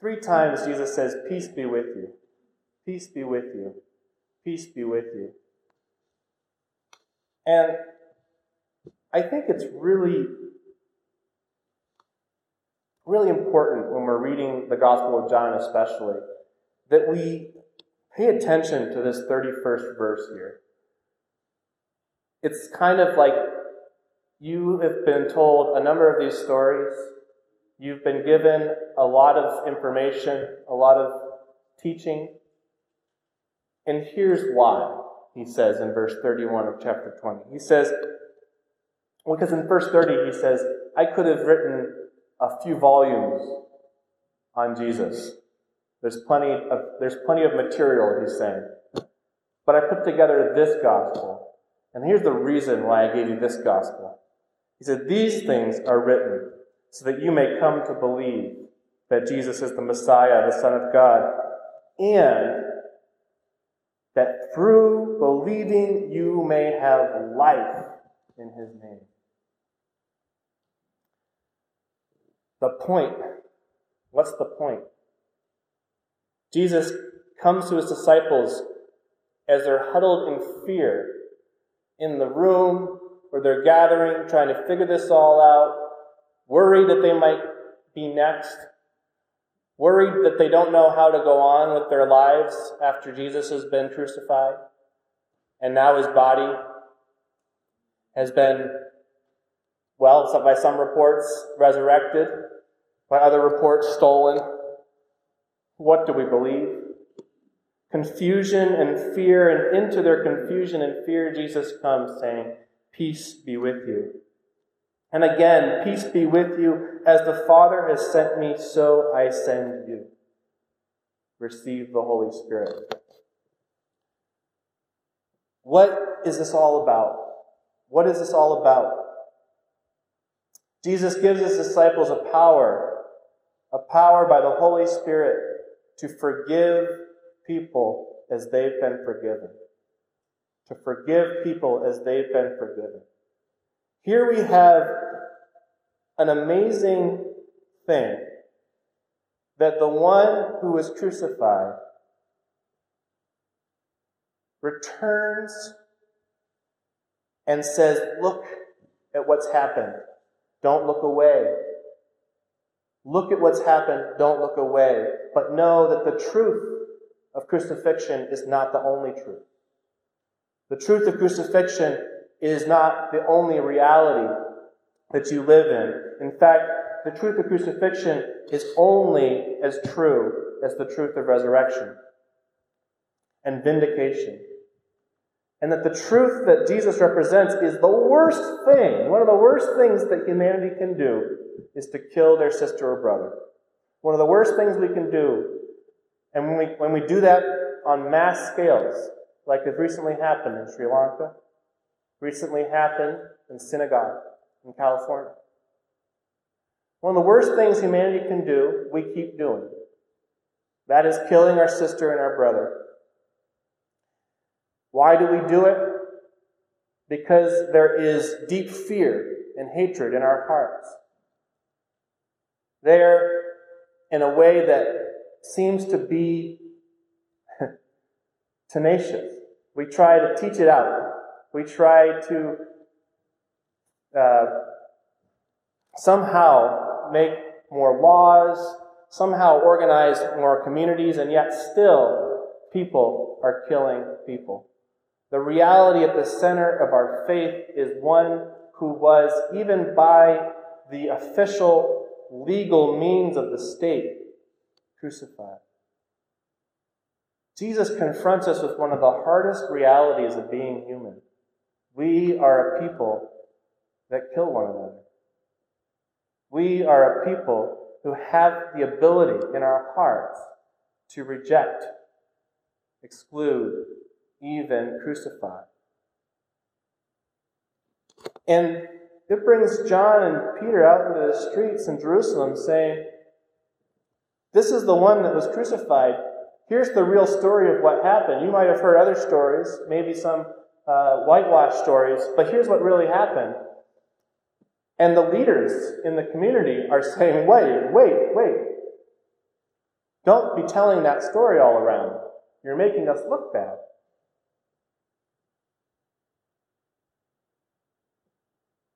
Three times Jesus says, Peace be with you. Peace be with you. Peace be with you. And I think it's really, really important when we're reading the Gospel of John, especially, that we pay attention to this 31st verse here. It's kind of like you have been told a number of these stories. You've been given a lot of information, a lot of teaching. And here's why, he says in verse 31 of chapter 20. He says, because in verse 30 he says, I could have written a few volumes on Jesus. There's plenty of, there's plenty of material, he's saying. But I put together this gospel. And here's the reason why I gave you this gospel. He said, These things are written so that you may come to believe that Jesus is the Messiah, the Son of God, and that through believing you may have life in his name. The point. What's the point? Jesus comes to his disciples as they're huddled in fear in the room where they're gathering, trying to figure this all out, worried that they might be next, worried that they don't know how to go on with their lives after Jesus has been crucified, and now his body has been, well, by some reports, resurrected, by other reports, stolen. What do we believe? Confusion and fear, and into their confusion and fear, Jesus comes saying, Peace be with you. And again, peace be with you. As the Father has sent me, so I send you. Receive the Holy Spirit. What is this all about? What is this all about? Jesus gives his disciples a power, a power by the Holy Spirit to forgive people as they've been forgiven. To forgive people as they've been forgiven. Here we have an amazing thing that the one who was crucified returns and says, Look at what's happened. Don't look away. Look at what's happened. Don't look away. But know that the truth of crucifixion is not the only truth. The truth of crucifixion is not the only reality that you live in. In fact, the truth of crucifixion is only as true as the truth of resurrection and vindication. And that the truth that Jesus represents is the worst thing, one of the worst things that humanity can do is to kill their sister or brother. One of the worst things we can do, and when we, when we do that on mass scales, like has recently happened in Sri Lanka, recently happened in synagogue in California. One of the worst things humanity can do, we keep doing. That is killing our sister and our brother. Why do we do it? Because there is deep fear and hatred in our hearts. There, in a way that seems to be tenacious. We try to teach it out. We try to uh, somehow make more laws, somehow organize more communities, and yet still people are killing people. The reality at the center of our faith is one who was, even by the official legal means of the state, crucified. Jesus confronts us with one of the hardest realities of being human. We are a people that kill one another. We are a people who have the ability in our hearts to reject, exclude, even crucify. And it brings John and Peter out into the streets in Jerusalem saying, This is the one that was crucified. Here's the real story of what happened. You might have heard other stories, maybe some uh, whitewash stories, but here's what really happened. And the leaders in the community are saying, wait, wait, wait. Don't be telling that story all around. You're making us look bad.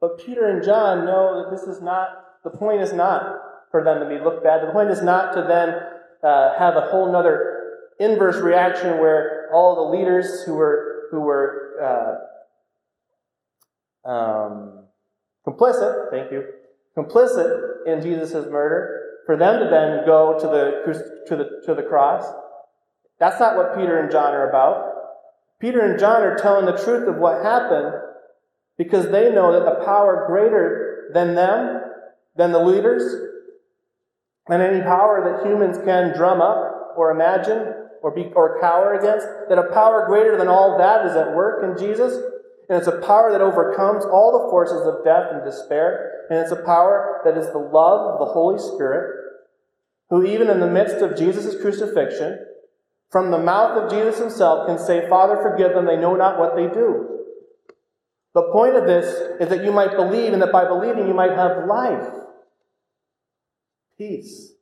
But Peter and John know that this is not, the point is not for them to be looked bad. The point is not to then uh, have a whole nother inverse reaction where all the leaders who were, who were uh, um, complicit, thank you, complicit in Jesus' murder, for them to then go to the, to the, to the cross. That's not what Peter and John are about. Peter and John are telling the truth of what happened because they know that the power greater than them, than the leaders, and any power that humans can drum up or imagine or be or cower against, that a power greater than all that is at work in Jesus. And it's a power that overcomes all the forces of death and despair. And it's a power that is the love of the Holy Spirit, who, even in the midst of Jesus' crucifixion, from the mouth of Jesus himself, can say, Father, forgive them, they know not what they do. The point of this is that you might believe, and that by believing you might have life. Peace.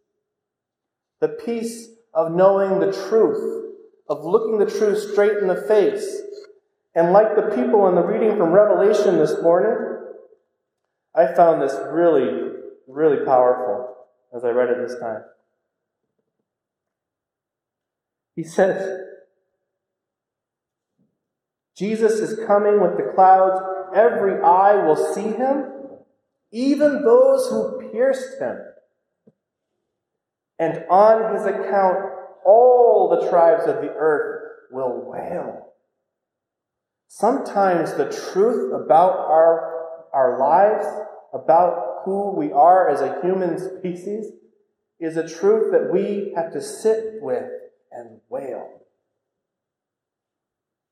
The peace of knowing the truth, of looking the truth straight in the face. And like the people in the reading from Revelation this morning, I found this really, really powerful as I read it this time. He says, Jesus is coming with the clouds. Every eye will see him, even those who pierced him. And on his account, all the tribes of the earth will wail. Sometimes the truth about our, our lives, about who we are as a human species, is a truth that we have to sit with and wail.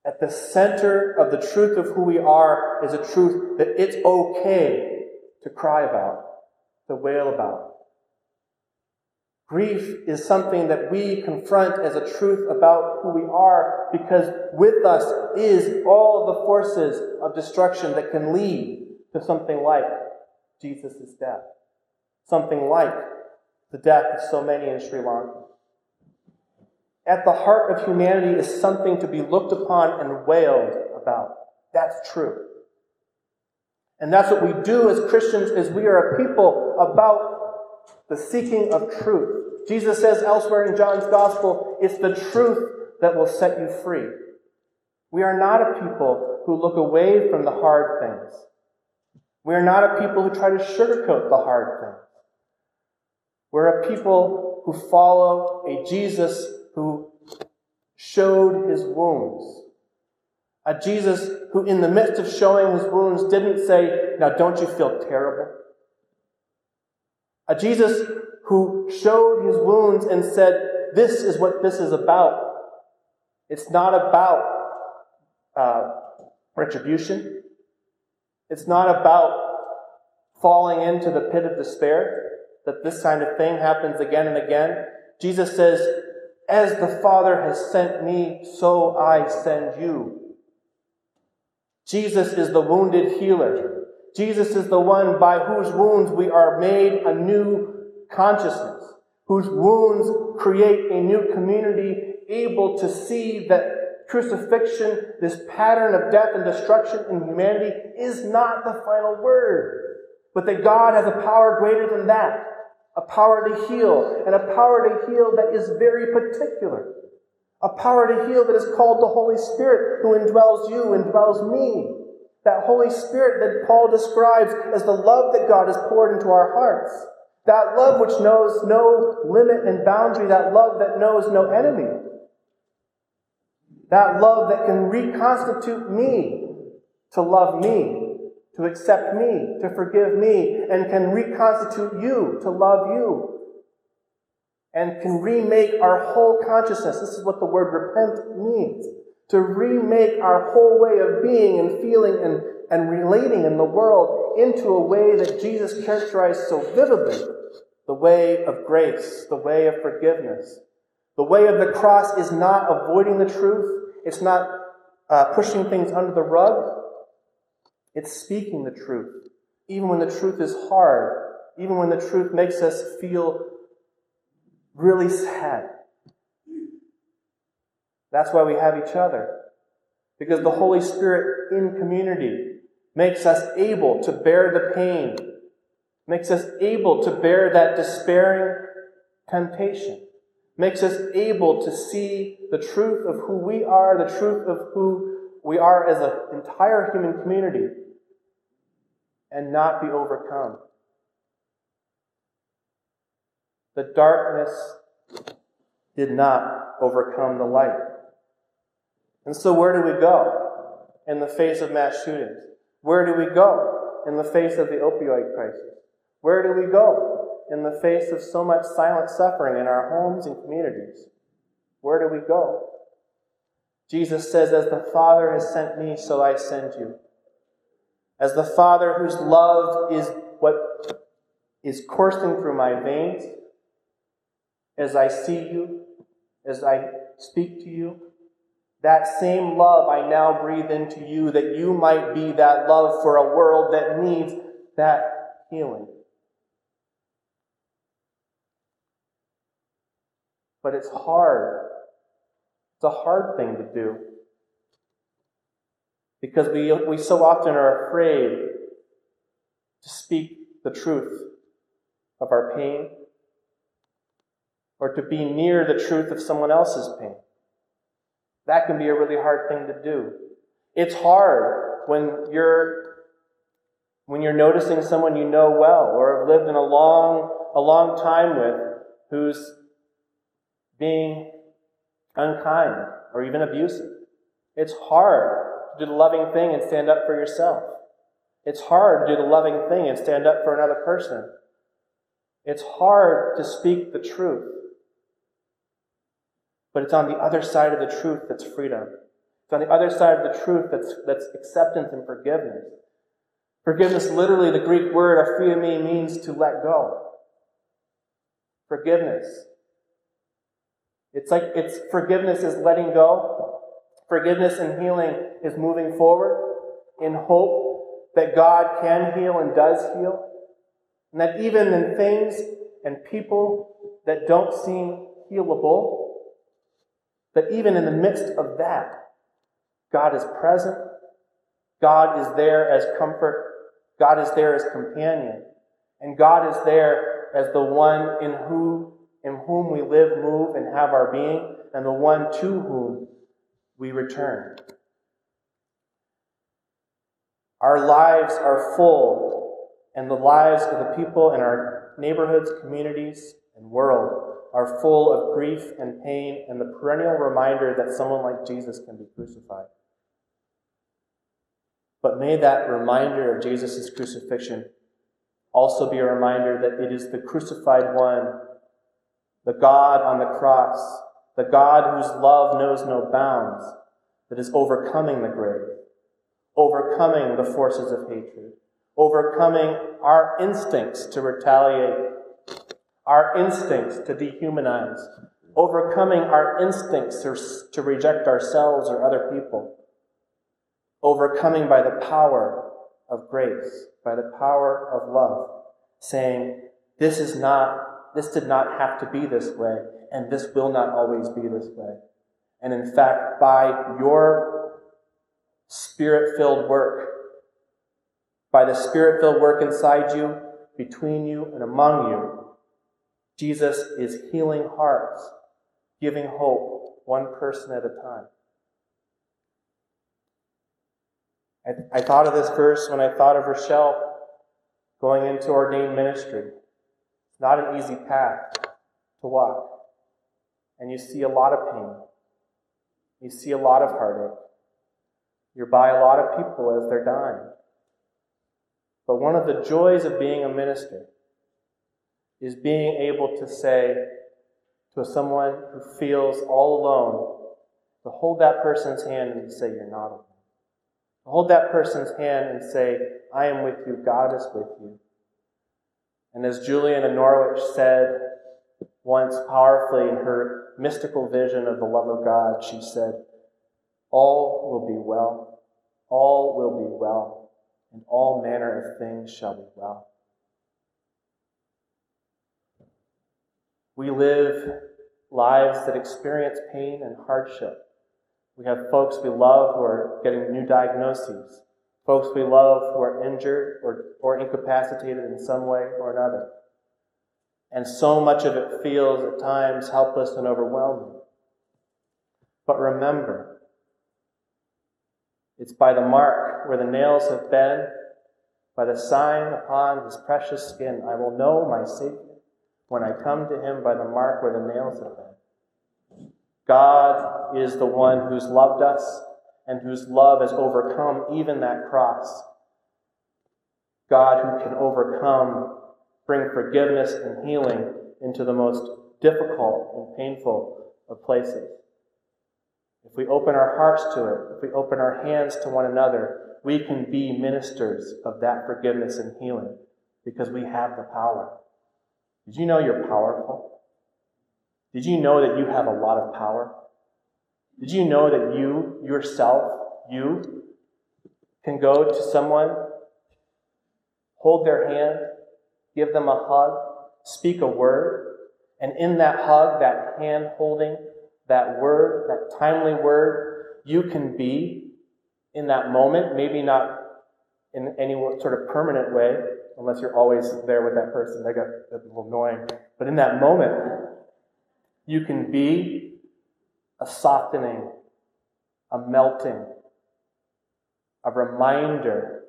At the center of the truth of who we are is a truth that it's okay to cry about, to wail about. Grief is something that we confront as a truth about who we are because with us is all the forces of destruction that can lead to something like Jesus' death, something like the death of so many in Sri Lanka at the heart of humanity is something to be looked upon and wailed about. That's true. And that's what we do as Christians is we are a people about the seeking of truth. Jesus says elsewhere in John's gospel, it's the truth that will set you free. We are not a people who look away from the hard things. We are not a people who try to sugarcoat the hard things. We're a people who follow a Jesus who showed his wounds. A Jesus who, in the midst of showing his wounds, didn't say, Now don't you feel terrible? A Jesus who showed his wounds and said, This is what this is about. It's not about uh, retribution. It's not about falling into the pit of despair, that this kind of thing happens again and again. Jesus says, as the Father has sent me, so I send you. Jesus is the wounded healer. Jesus is the one by whose wounds we are made a new consciousness, whose wounds create a new community able to see that crucifixion, this pattern of death and destruction in humanity, is not the final word, but that God has a power greater than that a power to heal, and a power to heal that is very particular. A power to heal that is called the Holy Spirit, who indwells you, indwells me. That Holy Spirit that Paul describes as the love that God has poured into our hearts. That love which knows no limit and boundary, that love that knows no enemy. That love that can reconstitute me to love me to accept me, to forgive me, and can reconstitute you to love you. And can remake our whole consciousness. This is what the word repent means. To remake our whole way of being and feeling and, and relating in the world into a way that Jesus characterized so vividly the way of grace, the way of forgiveness. The way of the cross is not avoiding the truth, it's not uh, pushing things under the rug, it's speaking the truth, even when the truth is hard, even when the truth makes us feel really sad. That's why we have each other. Because the Holy Spirit in community makes us able to bear the pain, makes us able to bear that despairing temptation, makes us able to see the truth of who we are, the truth of who we are as an entire human community, and not be overcome. The darkness did not overcome the light. And so, where do we go in the face of mass shootings? Where do we go in the face of the opioid crisis? Where do we go in the face of so much silent suffering in our homes and communities? Where do we go? Jesus says, As the Father has sent me, so I send you. As the Father whose love is what is coursing through my veins, as I see you, as I speak to you, that same love I now breathe into you that you might be that love for a world that needs that healing. But it's hard. It's a hard thing to do. Because we, we so often are afraid to speak the truth of our pain or to be near the truth of someone else's pain. That can be a really hard thing to do. It's hard when you're when you're noticing someone you know well or have lived in a long a long time with who's being unkind or even abusive. It's hard to do the loving thing and stand up for yourself. It's hard to do the loving thing and stand up for another person. It's hard to speak the truth but it's on the other side of the truth that's freedom. It's on the other side of the truth that's, that's acceptance and forgiveness. Forgiveness, literally, the Greek word aphiemi means to let go. Forgiveness. It's like it's forgiveness is letting go. Forgiveness and healing is moving forward in hope that God can heal and does heal. And that even in things and people that don't seem healable, but even in the midst of that, God is present. God is there as comfort. God is there as companion. And God is there as the one in whom, in whom we live, move, and have our being, and the one to whom we return. Our lives are full, and the lives of the people in our neighborhoods, communities, and world are full of grief and pain and the perennial reminder that someone like Jesus can be crucified. But may that reminder of Jesus' crucifixion also be a reminder that it is the crucified one, the God on the cross, the God whose love knows no bounds, that is overcoming the grave, overcoming the forces of hatred, overcoming our instincts to retaliate our instincts to dehumanize, overcoming our instincts to, reject ourselves or other people, overcoming by the power of grace, by the power of love, saying, This is not, this did not have to be this way, and this will not always be this way. And in fact, by your spirit filled work, by the spirit filled work inside you, between you, and among you, Jesus is healing hearts, giving hope one person at a time. I, I thought of this verse when I thought of Rochelle going into ordained ministry. It's not an easy path to walk. And you see a lot of pain. You see a lot of heartache. You're by a lot of people as they're dying. But one of the joys of being a minister is being able to say to someone who feels all alone, to hold that person's hand and say, You're not alone. To hold that person's hand and say, I am with you, God is with you. And as Julian of Norwich said once powerfully in her mystical vision of the love of God, she said, All will be well, all will be well, and all manner of things shall be well. We live lives that experience pain and hardship. We have folks we love who are getting new diagnoses, folks we love who are injured or, or incapacitated in some way or another. And so much of it feels at times helpless and overwhelming. But remember, it's by the mark where the nails have been, by the sign upon his precious skin, I will know my Savior when I come to him by the mark where the nails have been. God is the one who's loved us and whose love has overcome even that cross. God who can overcome, bring forgiveness and healing into the most difficult and painful of places. If we open our hearts to it, if we open our hands to one another, we can be ministers of that forgiveness and healing because we have the power. Did you know you're powerful? Did you know that you have a lot of power? Did you know that you, yourself, you, can go to someone, hold their hand, give them a hug, speak a word, and in that hug, that hand holding, that word, that timely word, you can be in that moment, maybe not in any sort of permanent way, unless you're always there with that person. They got a little annoying. But in that moment, you can be a softening, a melting, a reminder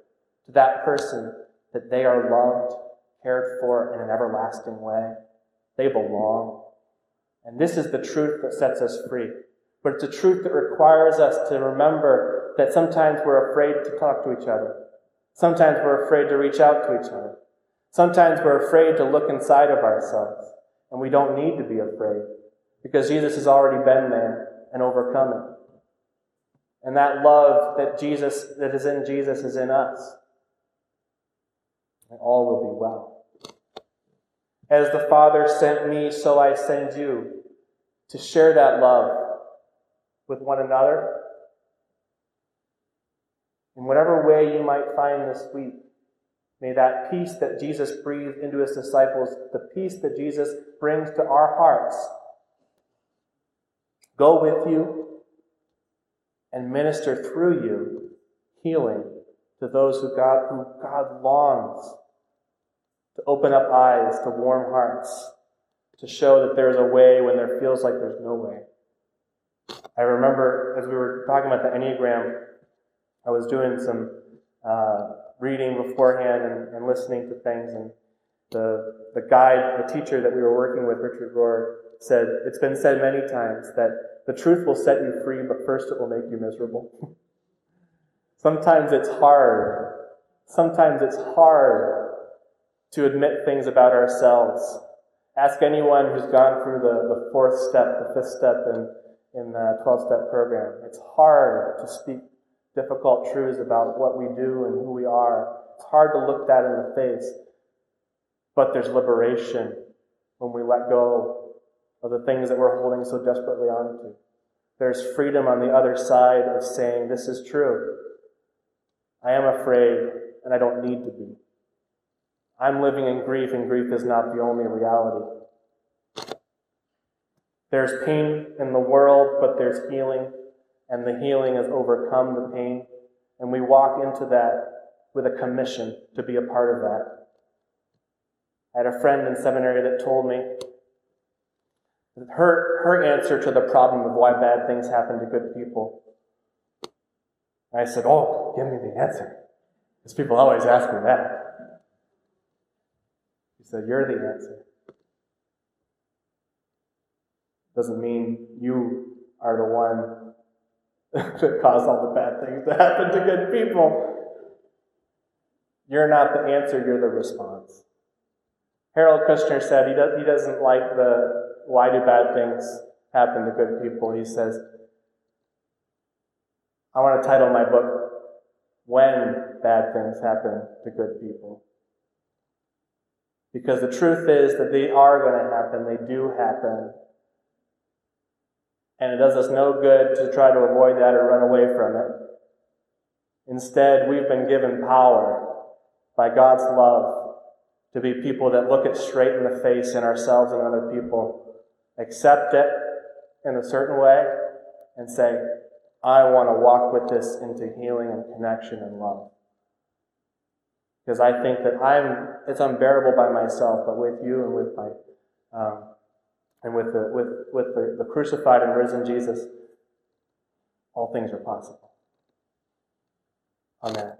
to that person that they are loved, cared for in an everlasting way. They belong. And this is the truth that sets us free. But it's a truth that requires us to remember that sometimes we're afraid to talk to each other. Sometimes we're afraid to reach out to each other. Sometimes we're afraid to look inside of ourselves. And we don't need to be afraid because Jesus has already been there and overcome it. And that love that Jesus, that is in Jesus, is in us. And all will be well. As the Father sent me, so I send you to share that love with one another in whatever way you might find this week. May that peace that Jesus breathed into his disciples, the peace that Jesus brings to our hearts, go with you and minister through you healing to those who God, who God longs to open up eyes, to warm hearts, to show that there's a way when there feels like there's no way. I remember as we were talking about the Enneagram, I was doing some uh, reading beforehand and, and, listening to things, and the, the guide, the teacher that we were working with, Richard Rohr, said, It's been said many times that the truth will set you free, but first it will make you miserable. Sometimes it's hard. Sometimes it's hard to admit things about ourselves. Ask anyone who's gone through the, the fourth step, the fifth step in, in the 12 step program. It's hard to speak difficult truths about what we do and who we are. It's hard to look that in the face. But there's liberation when we let go of the things that we're holding so desperately onto. There's freedom on the other side of saying, This is true. I am afraid, and I don't need to be. I'm living in grief, and grief is not the only reality. There's pain in the world, but there's healing, and the healing has overcome the pain. And we walk into that with a commission to be a part of that. I had a friend in seminary that told me that her, her answer to the problem of why bad things happen to good people. I said, Oh, give me the answer. Because people always ask me that. So you're the answer. Doesn't mean you are the one that cause all the bad things to happen to good people. You're not the answer, you're the response. Harold Kushner said he, does, he doesn't like the why do bad things happen to good people. He says, I want to title my book, When Bad Things Happen to Good People. Because the truth is that they are going to happen, they do happen. And it does us no good to try to avoid that or run away from it. Instead, we've been given power by God's love to be people that look it straight in the face in ourselves and other people, accept it in a certain way, and say, I want to walk with this into healing and connection and love. Because I think that I'm, it's unbearable by myself, but with you and with my, um, and with the, with, with the, the crucified and risen Jesus, all things are possible. Amen.